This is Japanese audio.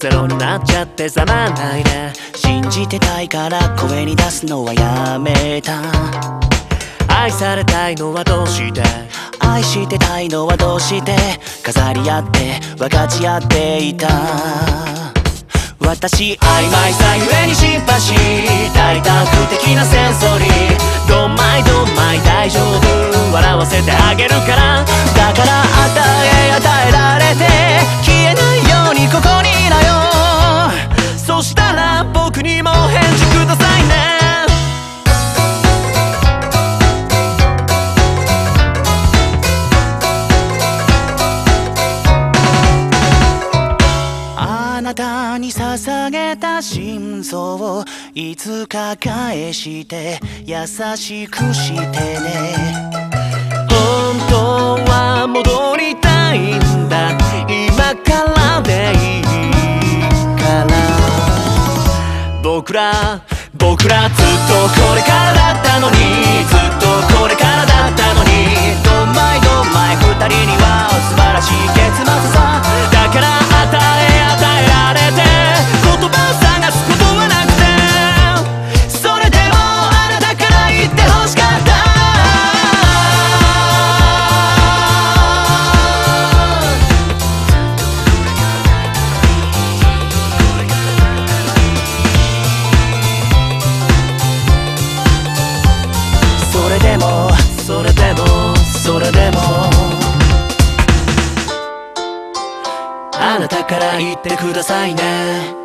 ゼロになっちゃってざまないね信じてたいから声に出すのはやめた。愛されたいのはどうして？愛してたいのはどうして？飾り合って分かち合っていた。私曖昧さゆえにシンパシー大胆不敵なセンソリー。なたに捧げた心臓をいつか返して優しくしてね。本当は戻りたいんだ。今からでいいから。僕ら僕らずっとこれからだったのに。それでもあなたから言ってくださいね。